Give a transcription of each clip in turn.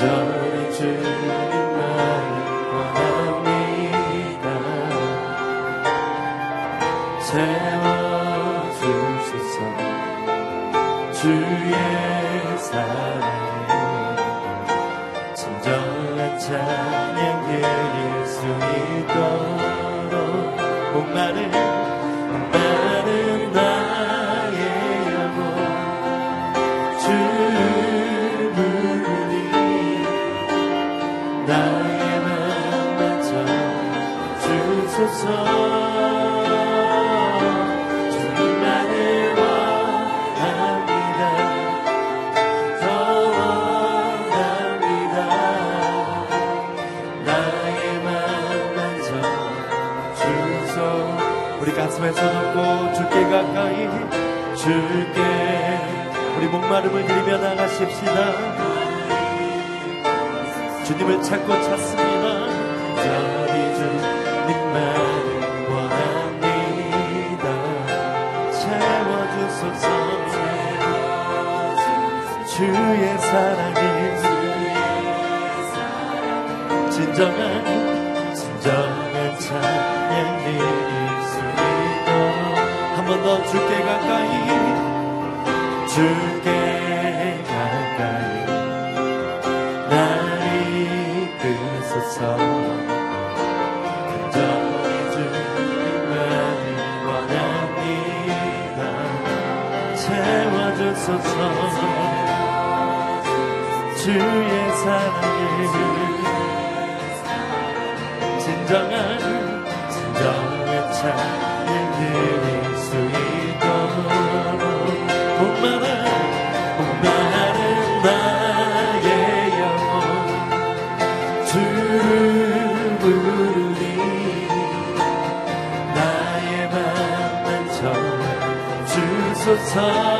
간절히 주 목마름을 들이며 나가십시다. 주님을 찾고 찾습니다. 저리 주님만을 원합니다. 채워주소서. 주의 사랑이 진정한 진정한 찬양 드릴 수 있도록 한번 더 주께 가까이 주께 가까이 나를 이끄소서 간절히 주님만을 원합니다 채워주소서 주의 사랑을. 진정한 진정한 찬양 드릴 주를 부르니 나의 맘만 져 주소서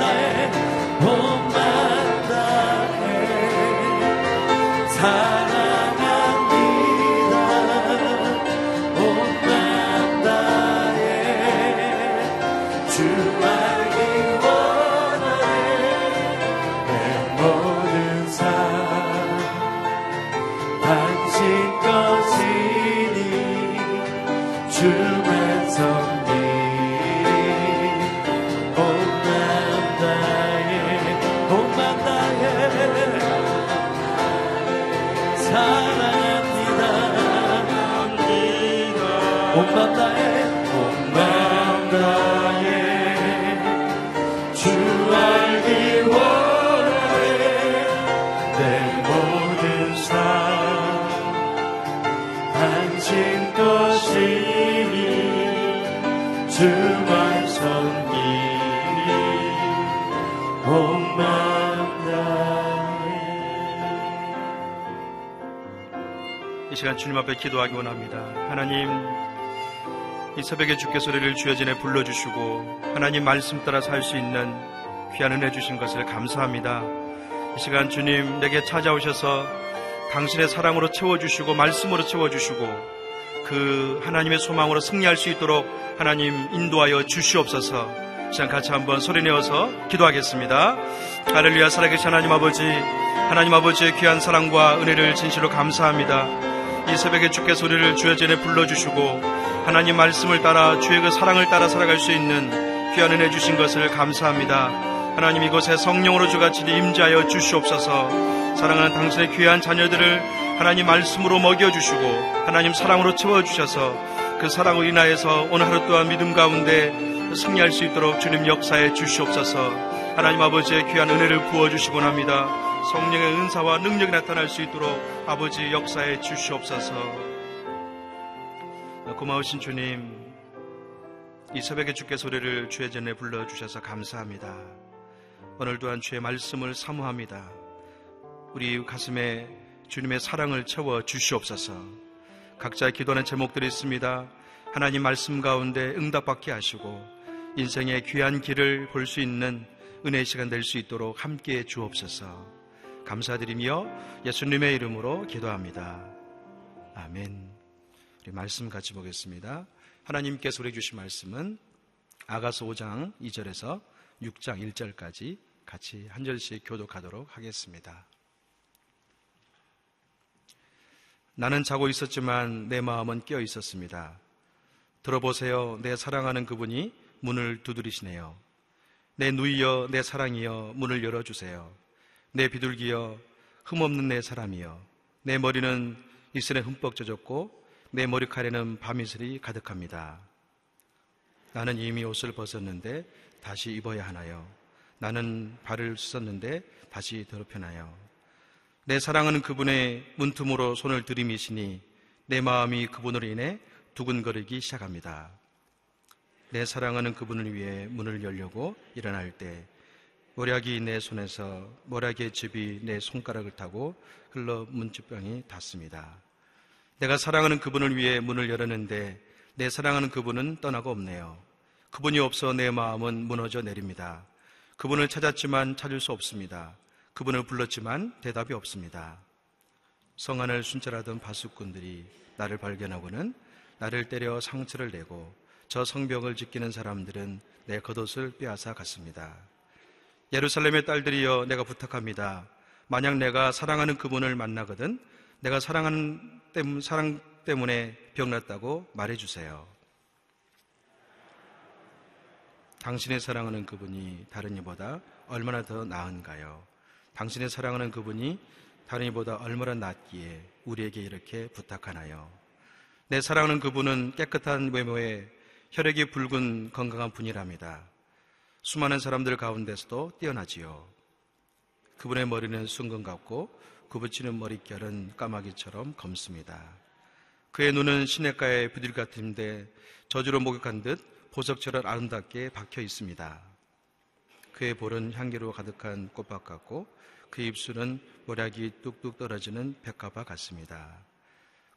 온만 다해 사랑합니다. 온만 다 시간 주님 앞에 기도하기 원합니다. 하나님, 이 새벽에 주께 소리를 주여진에 불러주시고 하나님 말씀 따라 살 수 있는 귀한 은혜 주신 것을 감사합니다. 이 시간 주님 내게 찾아오셔서 당신의 사랑으로 채워주시고 말씀으로 채워주시고 그 하나님의 소망으로 승리할 수 있도록 하나님 인도하여 주시옵소서. 시간 같이 한번 소리내어서 기도하겠습니다. 할렐루야 살아계신 하나님 아버지 하나님 아버지의 귀한 사랑과 은혜를 진실로 감사합니다. 이 새벽에 주께 소리를 주여 전에 불러주시고 하나님 말씀을 따라 주의 그 사랑을 따라 살아갈 수 있는 귀한 은혜 주신 것을 감사합니다. 하나님 이곳에 성령으로 주같이 임자하여 주시옵소서. 사랑하는 당신의 귀한 자녀들을 하나님 말씀으로 먹여주시고 하나님 사랑으로 채워주셔서 그 사랑으로 인하여서 오늘 하루 또한 믿음 가운데 승리할 수 있도록 주님 역사에 주시옵소서. 하나님 아버지의 귀한 은혜를 부어주시곤 합니다 성령의 은사와 능력이 나타날 수 있도록 아버지 역사에 주시옵소서 고마우신 주님 이 새벽에 주께 소리를 주의 전에 불러주셔서 감사합니다 오늘 또한 주의 말씀을 사모합니다. 우리 가슴에 주님의 사랑을 채워 주시옵소서. 각자의 기도하는 제목들이 있습니다. 하나님 말씀 가운데 응답받게 하시고 인생의 귀한 길을 볼 수 있는 은혜의 시간 될 수 있도록 함께 주옵소서. 감사드리며 예수님의 이름으로 기도합니다. 아멘. 우리 말씀 같이 보겠습니다. 하나님께서 우리 주신 말씀은 아가서 5장 2절에서 6장 1절까지 같이 한 절씩 교독하도록 하겠습니다. 나는 자고 있었지만 내 마음은 깨어 있었습니다. 들어보세요. 내 사랑하는 그분이 문을 두드리시네요. 내 누이여, 내 사랑이여, 문을 열어주세요. 내 비둘기여, 흠없는 내 사람이여. 내 머리는 이슬에 흠뻑 젖었고, 내 머리카락에는 밤이슬이 가득합니다. 나는 이미 옷을 벗었는데 다시 입어야 하나요? 나는 발을 씻었는데 다시 더럽혀나요. 내 사랑하는 그분의 문틈으로 손을 들이미시니 내 마음이 그분으로 인해 두근거리기 시작합니다. 내 사랑하는 그분을 위해 문을 열려고 일어날 때 모략이 내 손에서 모략의 즙이 내 손가락을 타고 흘러 문지병이 닿습니다. 내가 사랑하는 그분을 위해 문을 열었는데 내 사랑하는 그분은 떠나고 없네요. 그분이 없어 내 마음은 무너져 내립니다. 그분을 찾았지만 찾을 수 없습니다. 그분을 불렀지만 대답이 없습니다. 성안을 순찰하던 바수꾼들이 나를 발견하고는 나를 때려 상처를 내고 저 성벽을 지키는 사람들은 내 겉옷을 빼앗아 갔습니다. 예루살렘의 딸들이여 내가 부탁합니다. 만약 내가 사랑하는 그분을 만나거든 내가 사랑하는 때문, 사랑 때문에 병났다고 말해주세요. 당신의 사랑하는 그분이 다른 이보다 얼마나 더 나은가요? 당신의 사랑하는 그분이 다른 이보다 얼마나 낫기에 우리에게 이렇게 부탁하나요? 내 사랑하는 그분은 깨끗한 외모에 혈액이 붉은 건강한 분이랍니다. 수많은 사람들 가운데서도 뛰어나지요. 그분의 머리는 순금 같고 구부치는 머릿결은 까마귀처럼 검습니다. 그의 눈은 시냇가의 부들 같은데 저주로 목욕한 듯 보석처럼 아름답게 박혀 있습니다. 그의 볼은 향기로 가득한 꽃밭 같고 그의 입술은 모략이 뚝뚝 떨어지는 백합화 같습니다.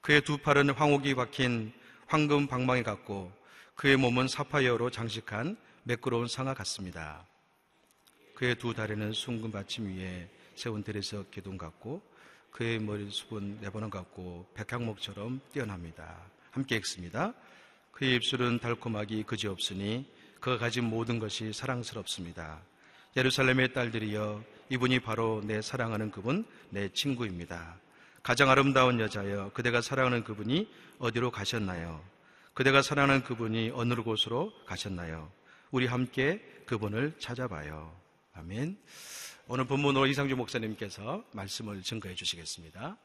그의 두 팔은 황옥이 박힌 황금 방망이 같고 그의 몸은 사파이어로 장식한 매끄러운 상아 같습니다. 그의 두 다리는 숭근 받침 위에 세운 대리석 기둥 같고 그의 머리숱은 네번원 같고 백향목처럼 뛰어납니다. 함께 읽습니다. 그의 입술은 달콤하기 그지없으니 그가 가진 모든 것이 사랑스럽습니다. 예루살렘의 딸들이여 이분이 바로 내 사랑하는 그분 내 친구입니다. 가장 아름다운 여자여 그대가 사랑하는 그분이 어디로 가셨나요? 그대가 사랑하는 그분이 어느 곳으로 가셨나요? 우리 함께 그분을 찾아봐요. 아멘. 오늘 본문으로 이상주 목사님께서 말씀을 증거해 주시겠습니다.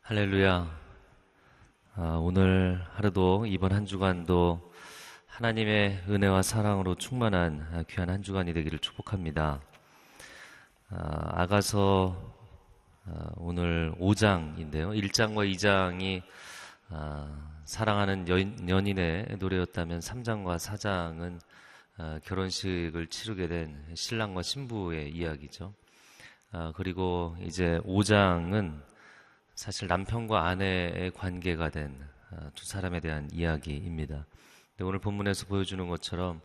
할렐루야. 아, 오늘 하루도 이번 한 주간도 하나님의 은혜와 사랑으로 충만한 귀한 한 주간이 되기를 축복합니다. 아, 가서 아, 오늘 5장인데요. 1장과 2장이 아, 사랑하는 연, 연인의 노래였다면 3장과 4장은 아, 결혼식을 치르게 된 신랑과 신부의 이야기죠. 아, 그리고 이제 5장은 사실 남편과 아내의 관계가 된 두 사람에 대한 이야기입니다. 오늘 본문에서 보여주는 것처럼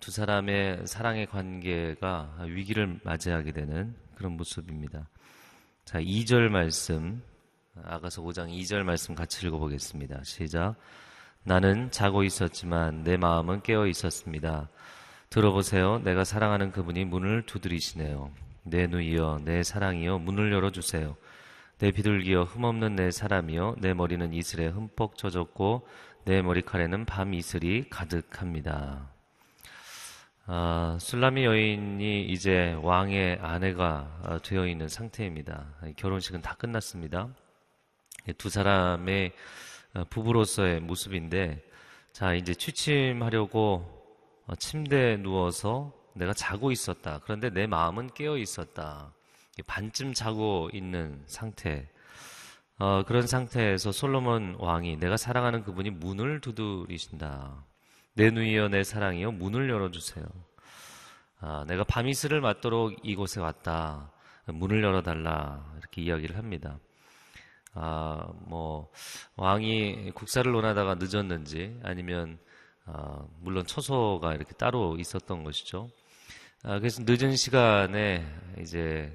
두 사람의 사랑의 관계가 위기를 맞이하게 되는 그런 모습입니다. 자, 2절 말씀, 아가서 5장 2절 말씀 같이 읽어보겠습니다. 시작. 나는 자고 있었지만 내 마음은 깨어 있었습니다. 들어보세요. 내가 사랑하는 그분이 문을 두드리시네요. 내 누이여, 내 사랑이여, 문을 열어주세요. 내 비둘기여, 흠없는 내 사람이여, 내 머리는 이슬에 흠뻑 젖었고, 내 머리카락에는 밤 이슬이 가득합니다. 아, 술라미 여인이 이제 왕의 아내가 아, 되어 있는 상태입니다. 결혼식은 다 끝났습니다. 두 사람의 아, 부부로서의 모습인데, 자, 이제 취침하려고 어, 침대에 누워서 내가 자고 있었다. 그런데 내 마음은 깨어 있었다. 반쯤 자고 있는 상태. 어, 그런 상태에서 솔로몬 왕이 내가 사랑하는 그분이 문을 두드리신다. 내 누이여 내 사랑이여 문을 열어주세요. 아, 내가 밤이슬을 맞도록 이곳에 왔다. 문을 열어달라. 이렇게 이야기를 합니다. 아, 뭐, 왕이 국사를 논하다가 늦었는지 아니면 아, 물론 처소가 이렇게 따로 있었던 것이죠. 아, 그래서 늦은 시간에 이제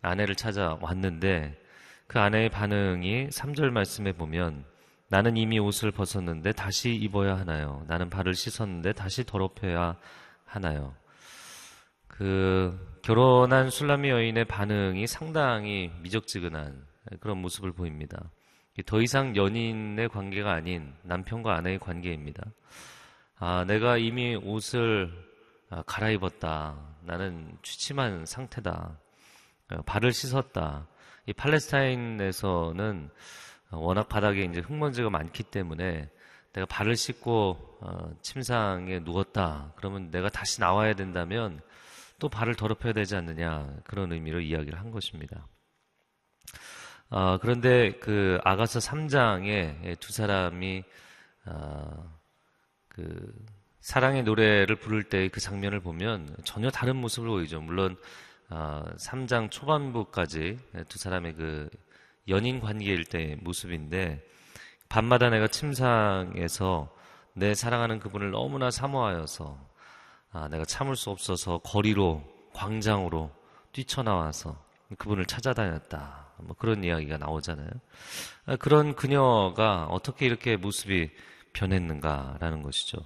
아내를 찾아왔는데 그 아내의 반응이 3절 말씀에 보면 나는 이미 옷을 벗었는데 다시 입어야 하나요? 나는 발을 씻었는데 다시 더럽혀야 하나요? 그 결혼한 술라미 여인의 반응이 상당히 미적지근한 그런 모습을 보입니다. 더 이상 연인의 관계가 아닌 남편과 아내의 관계입니다. 아, 내가 이미 옷을 아, 갈아입었다. 나는 취침한 상태다. 어, 발을 씻었다. 이 팔레스타인에서는 워낙 바닥에 이제 흙먼지가 많기 때문에 내가 발을 씻고 어, 침상에 누웠다. 그러면 내가 다시 나와야 된다면 또 발을 더럽혀야 되지 않느냐 그런 의미로 이야기를 한 것입니다. 어, 그런데 그 아가서 3장에 두 사람이 어, 그 사랑의 노래를 부를 때 그 장면을 보면 전혀 다른 모습을 보이죠. 물론 어, 3장 초반부까지 두 사람의 그 연인 관계일 때의 모습인데 밤마다 내가 침상에서 내 사랑하는 그분을 너무나 사모하여서 아, 내가 참을 수 없어서 거리로 광장으로 뛰쳐나와서 그분을 찾아다녔다. 뭐 그런 이야기가 나오잖아요. 아, 그런 그녀가 어떻게 이렇게 모습이 변했는가라는 것이죠.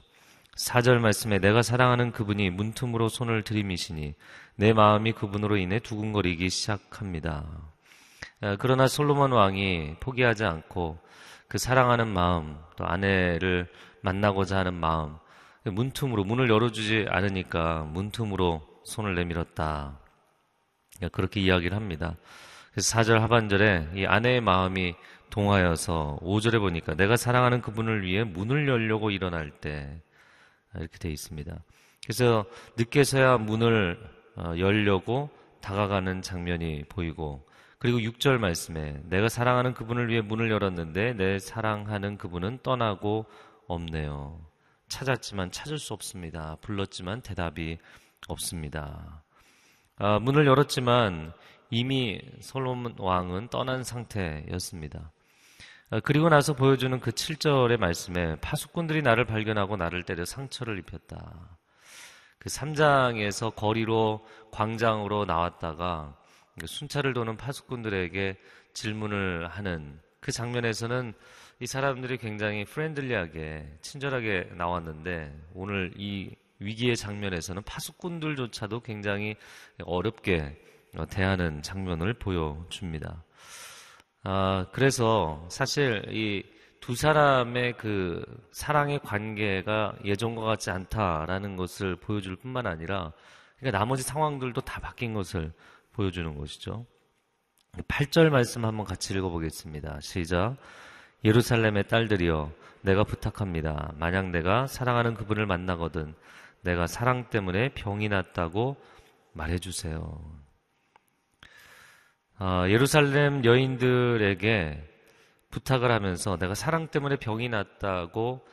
4절 말씀에 내가 사랑하는 그분이 문틈으로 손을 들이미시니 내 마음이 그분으로 인해 두근거리기 시작합니다. 아, 그러나 솔로몬 왕이 포기하지 않고 그 사랑하는 마음, 또 아내를 만나고자 하는 마음, 문틈으로 문을 열어주지 않으니까 문틈으로 손을 내밀었다. 그렇게 이야기를 합니다. 그래서 4절 하반절에 이 아내의 마음이 동하여서 5절에 보니까 내가 사랑하는 그분을 위해 문을 열려고 일어날 때 이렇게 되어 있습니다. 그래서 늦게서야 문을 어, 열려고 다가가는 장면이 보이고 그리고 6절 말씀에 내가 사랑하는 그분을 위해 문을 열었는데 내 사랑하는 그분은 떠나고 없네요. 찾았지만 찾을 수 없습니다. 불렀지만 대답이 없습니다. 아, 문을 열었지만 이미 솔로몬 왕은 떠난 상태였습니다. 어, 그리고 나서 보여주는 그 7절의 말씀에 파수꾼들이 나를 발견하고 나를 때려 상처를 입혔다. 그 3장에서 거리로 광장으로 나왔다가 그 순찰을 도는 파수꾼들에게 질문을 하는 그 장면에서는 이 사람들이 굉장히 friendly하게 친절하게 나왔는데 오늘 이 위기의 장면에서는 파수꾼들조차도 굉장히 어렵게 대하는 장면을 보여줍니다. 아, 그래서 사실 이 두 사람의 그 사랑의 관계가 예전과 같지 않다라는 것을 보여줄 뿐만 아니라 그러니까 나머지 상황들도 다 바뀐 것을 보여주는 것이죠. 8절 말씀 한번 같이 읽어보겠습니다. 시작. 예루살렘의 딸들이여, 내가 부탁합니다. 만약 내가 사랑하는 그분을 만나거든, 내가 사랑 때문에 병이 났다고 말해주세요. 어, 예루살렘 여인들에게 부탁을 하면서 내가 사랑 때문에 병이 났다고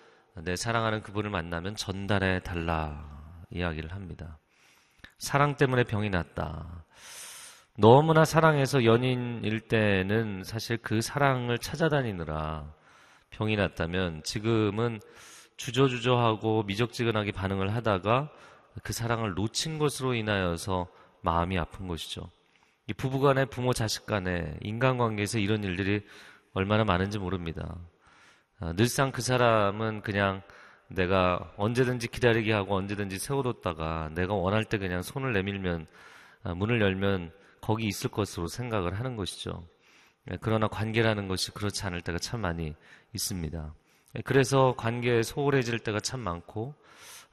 내 사랑하는 그분을 만나면 전달해 달라 이야기를 합니다. 사랑 때문에 병이 났다. 너무나 사랑해서 연인일 때는 사실 그 사랑을 찾아다니느라 병이 났다면 지금은 주저주저하고 미적지근하게 반응을 하다가 그 사랑을 놓친 것으로 인하여서 마음이 아픈 것이죠. 이 부부간에 부모 자식 간에 인간관계에서 이런 일들이 얼마나 많은지 모릅니다. 아, 늘상 그 사람은 그냥 내가 언제든지 기다리게 하고 언제든지 세워뒀다가 내가 원할 때 그냥 손을 내밀면 아, 문을 열면 거기 있을 것으로 생각을 하는 것이죠. 예, 그러나 관계라는 것이 그렇지 않을 때가 참 많이 있습니다. 예, 그래서 관계에 소홀해질 때가 참 많고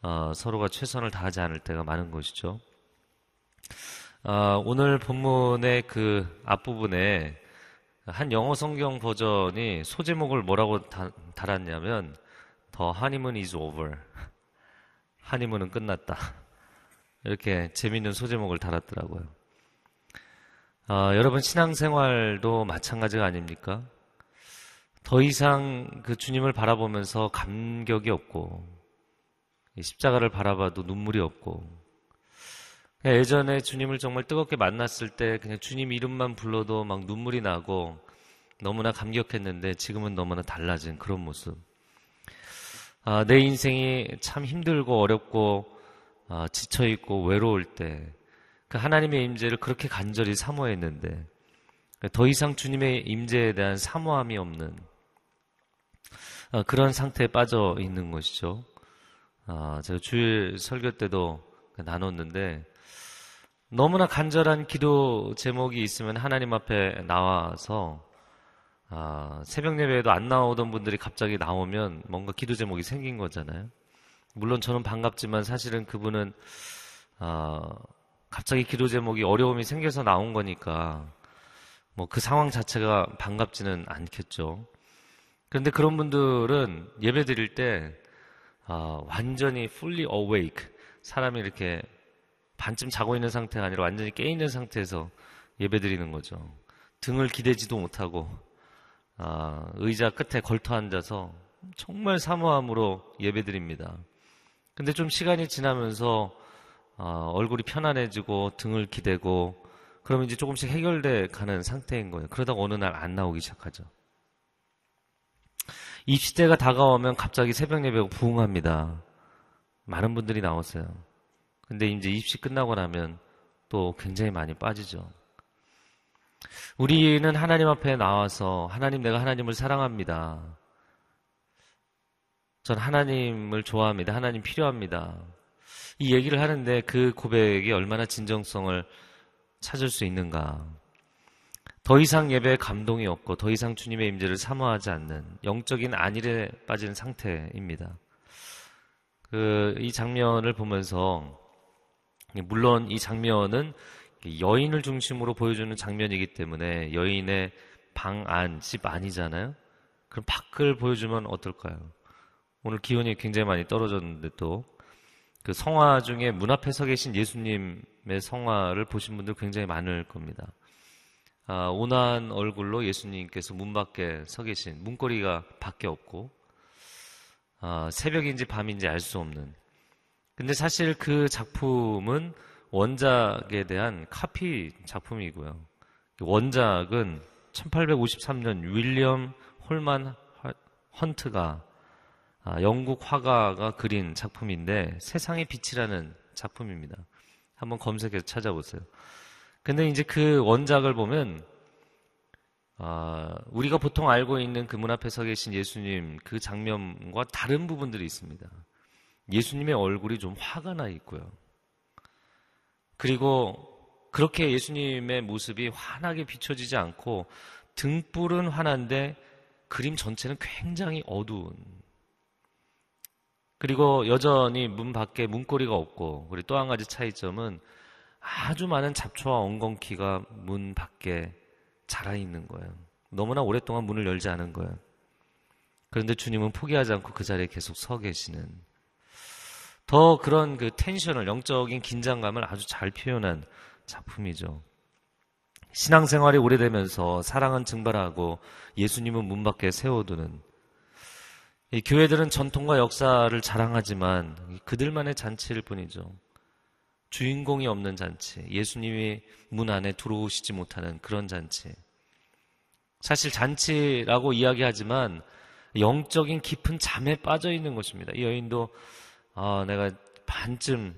어, 서로가 최선을 다하지 않을 때가 많은 것이죠. 어, 오늘 본문의 그 앞부분에 한 영어 성경 버전이 소제목을 뭐라고 다, 달았냐면 The honeymoon is over. 하니문은 끝났다. 이렇게 재밌는 소제목을 달았더라고요. 어, 여러분 신앙생활도 마찬가지가 아닙니까? 더 이상 그 주님을 바라보면서 감격이 없고 십자가를 바라봐도 눈물이 없고 예전에 주님을 정말 뜨겁게 만났을 때 그냥 주님 이름만 불러도 막 눈물이 나고 너무나 감격했는데 지금은 너무나 달라진 그런 모습. 아, 내 인생이 참 힘들고 어렵고 아, 지쳐 있고 외로울 때 그 하나님의 임재를 그렇게 간절히 사모했는데 더 이상 주님의 임재에 대한 사모함이 없는 아, 그런 상태에 빠져 있는 것이죠. 아, 제가 주일 설교 때도 나눴는데 너무나 간절한 기도 제목이 있으면 하나님 앞에 나와서 아, 새벽 예배에도 안 나오던 분들이 갑자기 나오면 뭔가 기도 제목이 생긴 거잖아요. 물론 저는 반갑지만 사실은 그분은 아, 갑자기 기도 제목이 어려움이 생겨서 나온 거니까 뭐 그 상황 자체가 반갑지는 않겠죠. 그런데 그런 분들은 예배 드릴 때 아, 완전히 fully awake 사람이 이렇게 반쯤 자고 있는 상태가 아니라 완전히 깨 있는 상태에서 예배 드리는 거죠. 등을 기대지도 못하고 아, 의자 끝에 걸터 앉아서 정말 사모함으로 예배 드립니다. 근데 좀 시간이 지나면서 어, 얼굴이 편안해지고 등을 기대고 그러면 이제 조금씩 해결돼 가는 상태인 거예요. 그러다가 어느 날 안 나오기 시작하죠. 입시 때가 다가오면 갑자기 새벽 예배가 부흥합니다. 많은 분들이 나오세요. 근데 이제 입시 끝나고 나면 또 굉장히 많이 빠지죠. 우리는 하나님 앞에 나와서 하나님 내가 하나님을 사랑합니다. 전 하나님을 좋아합니다. 하나님 필요합니다. 이 얘기를 하는데 그 고백이 얼마나 진정성을 찾을 수 있는가. 더 이상 예배에 감동이 없고 더 이상 주님의 임재를 사모하지 않는 영적인 안일에 빠진 상태입니다. 그, 이 장면을 보면서 물론 이 장면은 여인을 중심으로 보여주는 장면이기 때문에 여인의 방 안, 집 안이잖아요? 그럼 밖을 보여주면 어떨까요? 오늘 기온이 굉장히 많이 떨어졌는데 또 그 성화 중에 문 앞에 서 계신 예수님의 성화를 보신 분들 굉장히 많을 겁니다. 아, 온화한 얼굴로 예수님께서 문 밖에 서 계신 문고리가 밖에 없고 아, 새벽인지 밤인지 알 수 없는 근데 사실 그 작품은 원작에 대한 카피 작품이고요. 원작은 1853년 윌리엄 홀만 헌트가 아, 영국 화가가 그린 작품인데 세상의 빛이라는 작품입니다. 한번 검색해서 찾아보세요. 근데 이제 그 원작을 보면 아, 우리가 보통 알고 있는 그 문 앞에 서 계신 예수님 그 장면과 다른 부분들이 있습니다. 예수님의 얼굴이 좀 화가 나 있고요. 그리고 그렇게 예수님의 모습이 환하게 비춰지지 않고 등불은 환한데 그림 전체는 굉장히 어두운 그리고 여전히 문 밖에 문고리가 없고 그리고 또 한 가지 차이점은 아주 많은 잡초와 엉겅퀴가 문 밖에 자라 있는 거예요. 너무나 오랫동안 문을 열지 않은 거예요. 그런데 주님은 포기하지 않고 그 자리에 계속 서 계시는 더 그런 그 텐션을 영적인 긴장감을 아주 잘 표현한 작품이죠. 신앙생활이 오래되면서 사랑은 증발하고 예수님은 문 밖에 세워두는 이 교회들은 전통과 역사를 자랑하지만 그들만의 잔치일 뿐이죠. 주인공이 없는 잔치, 예수님이 문 안에 들어오시지 못하는 그런 잔치. 사실 잔치라고 이야기하지만 영적인 깊은 잠에 빠져 있는 것입니다. 이 여인도 아, 내가 반쯤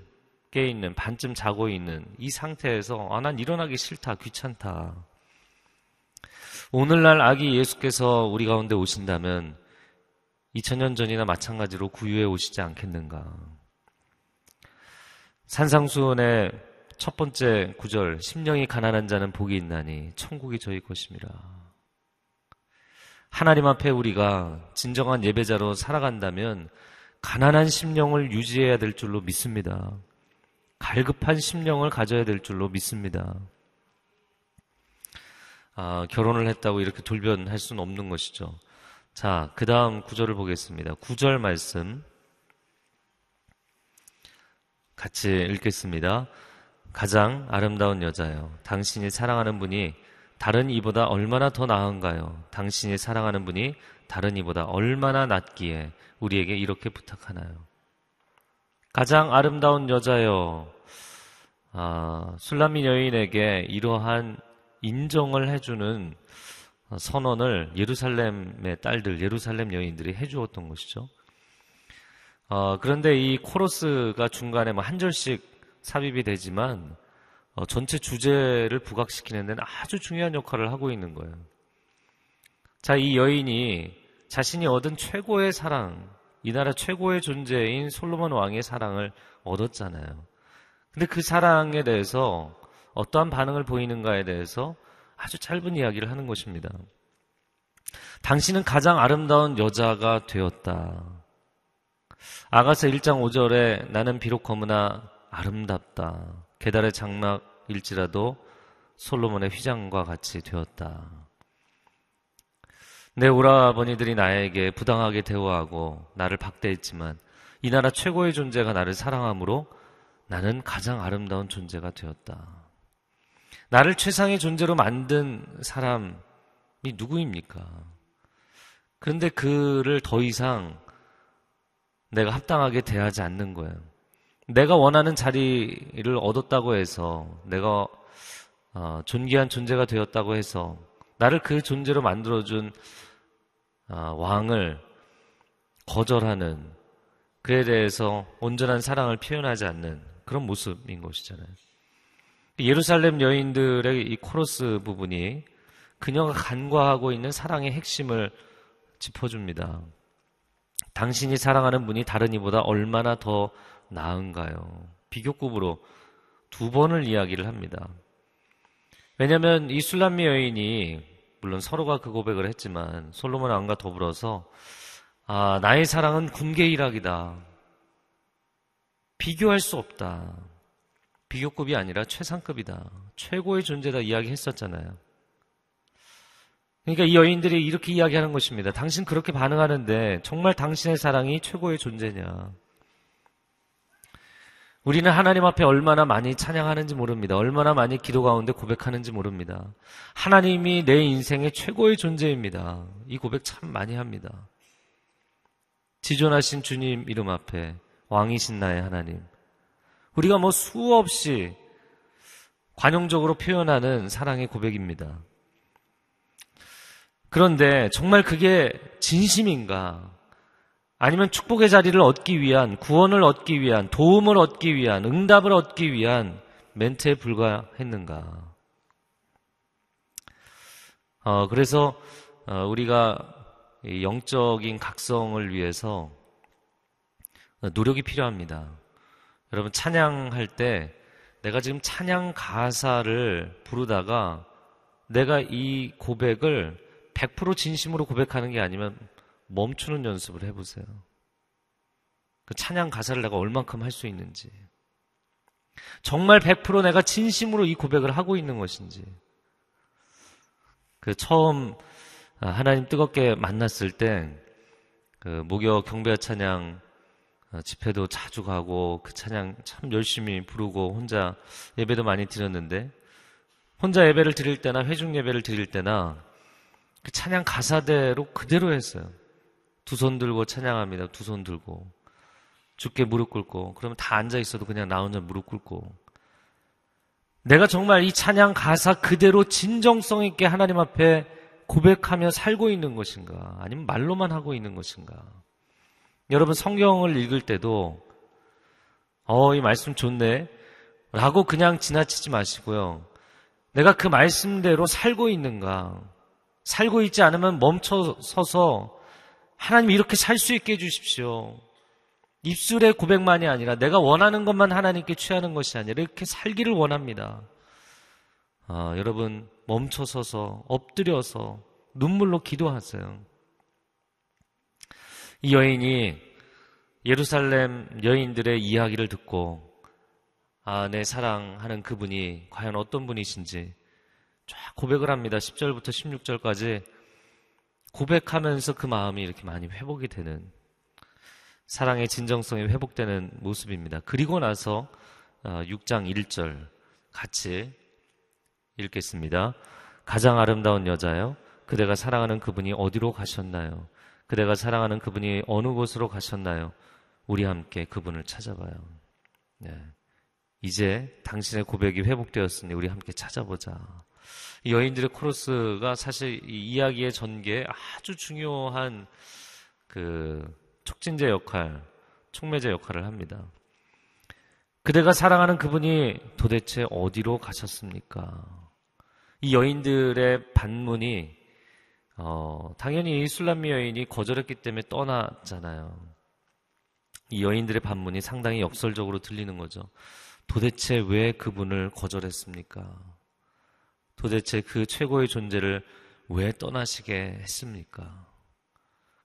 깨 있는, 반쯤 자고 있는 이 상태에서 아, 난 일어나기 싫다, 귀찮다. 오늘날 아기 예수께서 우리 가운데 오신다면 2000년 전이나 마찬가지로 구유에 오시지 않겠는가. 산상수원의 첫 번째 구절, 심령이 가난한 자는 복이 있나니 천국이 저희 것입니다. 하나님 앞에 우리가 진정한 예배자로 살아간다면 가난한 심령을 유지해야 될 줄로 믿습니다. 갈급한 심령을 가져야 될 줄로 믿습니다. 아, 결혼을 했다고 이렇게 돌변할 수는 없는 것이죠. 자, 그 다음 구절을 보겠습니다. 구절 말씀. 같이 읽겠습니다. 가장 아름다운 여자요. 당신이 사랑하는 분이 다른 이보다 얼마나 더 나은가요? 당신이 사랑하는 분이 다른 이보다 얼마나 낫기에 우리에게 이렇게 부탁하나요? 가장 아름다운 여자요. 아, 술라미 여인에게 이러한 인정을 해주는 선언을 예루살렘의 딸들, 예루살렘 여인들이 해주었던 것이죠. 어, 그런데 이 코러스가 중간에 뭐 한 절씩 삽입이 되지만 어, 전체 주제를 부각시키는 데는 아주 중요한 역할을 하고 있는 거예요. 자, 이 여인이 자신이 얻은 최고의 사랑, 이 나라 최고의 존재인 솔로몬 왕의 사랑을 얻었잖아요. 근데 그 사랑에 대해서 어떠한 반응을 보이는가에 대해서 아주 짧은 이야기를 하는 것입니다. 당신은 가장 아름다운 여자가 되었다. 아가서 1장 5절에 나는 비록 거무나 아름답다. 계달의 장막일지라도 솔로몬의 휘장과 같이 되었다. 내 오라버니들이 나에게 부당하게 대우하고 나를 박대했지만 이 나라 최고의 존재가 나를 사랑함으로 나는 가장 아름다운 존재가 되었다. 나를 최상의 존재로 만든 사람이 누구입니까? 그런데 그를 더 이상 내가 합당하게 대하지 않는 거예요. 내가 원하는 자리를 얻었다고 해서 내가 어, 존귀한 존재가 되었다고 해서 나를 그 존재로 만들어준 어, 왕을 거절하는 그에 대해서 온전한 사랑을 표현하지 않는 그런 모습인 것이잖아요. 예루살렘 여인들의 이 코러스 부분이 그녀가 간과하고 있는 사랑의 핵심을 짚어줍니다. 당신이 사랑하는 분이 다른 이보다 얼마나 더 나은가요? 비교급으로 두 번을 이야기를 합니다. 왜냐하면 이 술람미 여인이 물론 서로가 그 고백을 했지만 솔로몬 왕과 더불어서 아 나의 사랑은 군계 일학이다. 비교할 수 없다. 비교급이 아니라 최상급이다. 최고의 존재다 이야기했었잖아요. 그러니까 이 여인들이 이렇게 이야기하는 것입니다. 당신 그렇게 반응하는데 정말 당신의 사랑이 최고의 존재냐? 우리는 하나님 앞에 얼마나 많이 찬양하는지 모릅니다. 얼마나 많이 기도 가운데 고백하는지 모릅니다. 하나님이 내 인생의 최고의 존재입니다. 이 고백 참 많이 합니다. 지존하신 주님 이름 앞에 왕이신 나의 하나님. 우리가 뭐 수없이 관용적으로 표현하는 사랑의 고백입니다. 그런데 정말 그게 진심인가? 아니면 축복의 자리를 얻기 위한, 구원을 얻기 위한, 도움을 얻기 위한, 응답을 얻기 위한 멘트에 불과했는가? 어, 그래서 어, 우리가 영적인 각성을 위해서 노력이 필요합니다. 여러분 찬양할 때 내가 지금 찬양 가사를 부르다가 내가 이 고백을 100% 진심으로 고백하는 게 아니면 멈추는 연습을 해보세요. 그 찬양 가사를 내가 얼만큼 할 수 있는지. 정말 100% 내가 진심으로 이 고백을 하고 있는 것인지. 그 처음 하나님 뜨겁게 만났을 때, 그 목요 경배 찬양 어, 집회도 자주 가고 그 찬양 참 열심히 부르고 혼자 예배도 많이 드렸는데 혼자 예배를 드릴 때나 회중 예배를 드릴 때나 그 찬양 가사대로 그대로 했어요. 두 손 들고 찬양합니다. 두 손 들고. 죽게 무릎 꿇고. 그러면 다 앉아 있어도 그냥 나 혼자 무릎 꿇고. 내가 정말 이 찬양 가사 그대로 진정성 있게 하나님 앞에 고백하며 살고 있는 것인가? 아니면 말로만 하고 있는 것인가? 여러분 성경을 읽을 때도 어, 이 말씀 좋네. 라고 그냥 지나치지 마시고요. 내가 그 말씀대로 살고 있는가? 살고 있지 않으면 멈춰 서서 하나님 이렇게 살 수 있게 해주십시오. 입술의 고백만이 아니라 내가 원하는 것만 하나님께 취하는 것이 아니라 이렇게 살기를 원합니다. 아, 여러분 멈춰 서서 엎드려서 눈물로 기도하세요. 이 여인이 예루살렘 여인들의 이야기를 듣고 아, 내 사랑하는 그분이 과연 어떤 분이신지 쫙 고백을 합니다. 10절부터 16절까지 고백하면서 그 마음이 이렇게 많이 회복이 되는 사랑의 진정성이 회복되는 모습입니다. 그리고 나서 6장 어, 1절 같이 읽겠습니다. 가장 아름다운 여자요. 그대가 사랑하는 그분이 어디로 가셨나요? 그대가 사랑하는 그분이 어느 곳으로 가셨나요? 우리 함께 그분을 찾아봐요. 네. 이제 당신의 고백이 회복되었으니 우리 함께 찾아보자. 이 여인들의 코러스가 사실 이 이야기의 전개에 아주 중요한 그 촉진제 역할, 촉매제 역할을 합니다. 그대가 사랑하는 그분이 도대체 어디로 가셨습니까? 이 여인들의 반문이 어, 당연히 이슬람미 여인이 거절했기 때문에 떠났잖아요. 이 여인들의 반문이 상당히 역설적으로 들리는 거죠. 도대체 왜 그분을 거절했습니까? 도대체 그 최고의 존재를 왜 떠나시게 했습니까?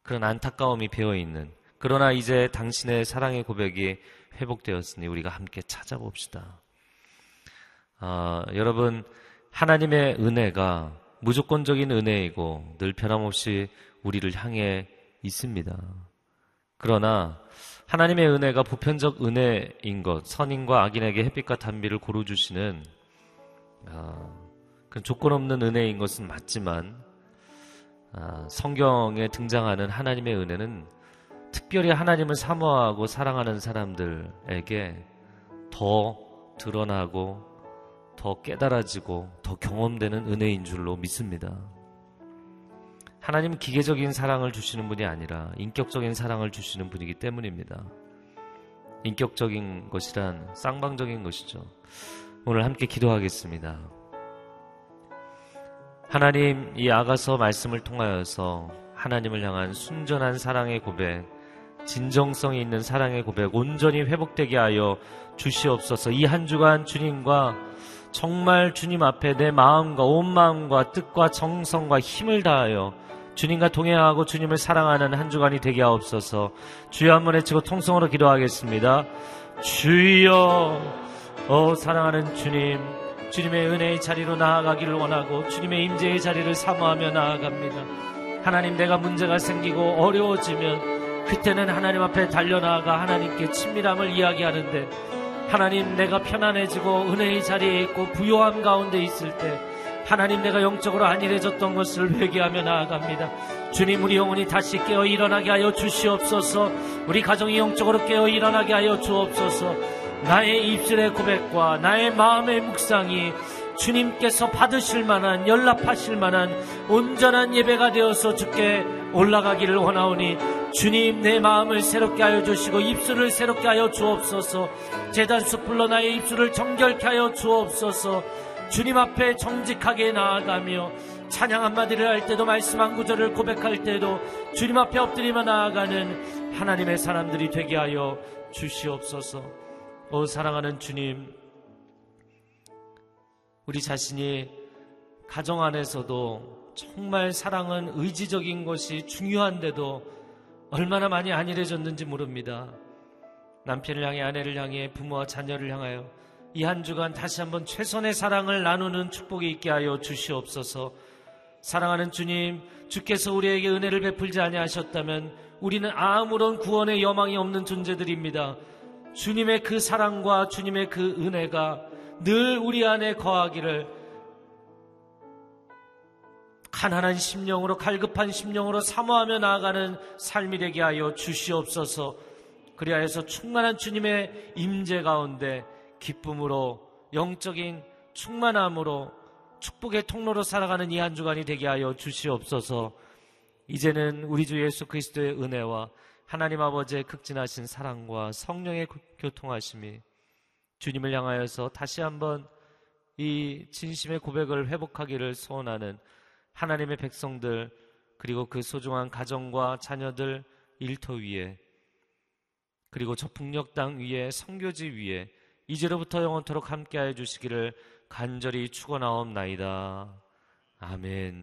그런 안타까움이 배어 있는 그러나 이제 당신의 사랑의 고백이 회복되었으니 우리가 함께 찾아봅시다. 아, 여러분 하나님의 은혜가 무조건적인 은혜이고 늘 변함없이 우리를 향해 있습니다. 그러나 하나님의 은혜가 보편적 은혜인 것, 선인과 악인에게 햇빛과 단비를 고루 주시는 아, 그 조건 없는 은혜인 것은 맞지만 아, 성경에 등장하는 하나님의 은혜는 특별히 하나님을 사모하고 사랑하는 사람들에게 더 드러나고 더 깨달아지고 더 경험되는 은혜인 줄로 믿습니다. 하나님은 기계적인 사랑을 주시는 분이 아니라 인격적인 사랑을 주시는 분이기 때문입니다. 인격적인 것이란 쌍방적인 것이죠. 오늘 함께 기도하겠습니다. 하나님, 이 아가서 말씀을 통하여서 하나님을 향한 순전한 사랑의 고백, 진정성이 있는 사랑의 고백 온전히 회복되게 하여 주시옵소서. 이 한 주간 주님과 정말 주님 앞에 내 마음과 온 마음과 뜻과 정성과 힘을 다하여 주님과 동행하고 주님을 사랑하는 한 주간이 되게 하옵소서. 주여 한 번 외치고 통성으로 기도하겠습니다. 주여 어 사랑하는 주님 주님의 은혜의 자리로 나아가기를 원하고 주님의 임재의 자리를 사모하며 나아갑니다 하나님 내가 문제가 생기고 어려워지면 그때는 하나님 앞에 달려나아가 하나님께 친밀함을 이야기하는데 하나님 내가 편안해지고 은혜의 자리에 있고 부요함 가운데 있을 때 하나님 내가 영적으로 안일해졌던 것을 회개하며 나아갑니다. 주님 우리 영혼이 다시 깨어 일어나게 하여 주시옵소서. 우리 가정이 영적으로 깨어 일어나게 하여 주옵소서. 나의 입술의 고백과 나의 마음의 묵상이 주님께서 받으실 만한 연락하실 만한 온전한 예배가 되어서 주께 올라가기를 원하오니 주님 내 마음을 새롭게 하여 주시고 입술을 새롭게 하여 주옵소서. 재단 숲불로 나의 입술을 정결케 하여 주옵소서. 주님 앞에 정직하게 나아가며 찬양 한마디를 할 때도 말씀 한 구절을 고백할 때도 주님 앞에 엎드리며 나아가는 하나님의 사람들이 되게 하여 주시옵소서 오 사랑하는 주님 우리 자신이 가정 안에서도 정말 사랑은 의지적인 것이 중요한데도 얼마나 많이 안일해졌는지 모릅니다. 남편을 향해 아내를 향해 부모와 자녀를 향하여 이 한 주간 다시 한번 최선의 사랑을 나누는 축복이 있게 하여 주시옵소서. 사랑하는 주님, 주께서 우리에게 은혜를 베풀지 아니하셨다면 우리는 아무런 구원의 여망이 없는 존재들입니다. 주님의 그 사랑과 주님의 그 은혜가 늘 우리 안에 거하기를 가난한 심령으로 갈급한 심령으로 사모하며 나아가는 삶이 되게 하여 주시옵소서. 그리하여서 충만한 주님의 임재 가운데 기쁨으로 영적인 충만함으로 축복의 통로로 살아가는 이 한 주간이 되게 하여 주시옵소서. 이제는 우리 주 예수 그리스도의 은혜와 하나님 아버지의 극진하신 사랑과 성령의 교통하심이 주님을 향하여서 다시 한번 이 진심의 고백을 회복하기를 소원하는 하나님의 백성들 그리고 그 소중한 가정과 자녀들 일터 위에 그리고 저 북녘 땅 위에 성교지 위에 이제로부터 영원토록 함께하여 주시기를 간절히 축원하옵나이다. 아멘.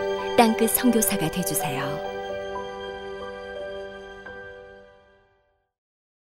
땅끝 성교사가 되주세요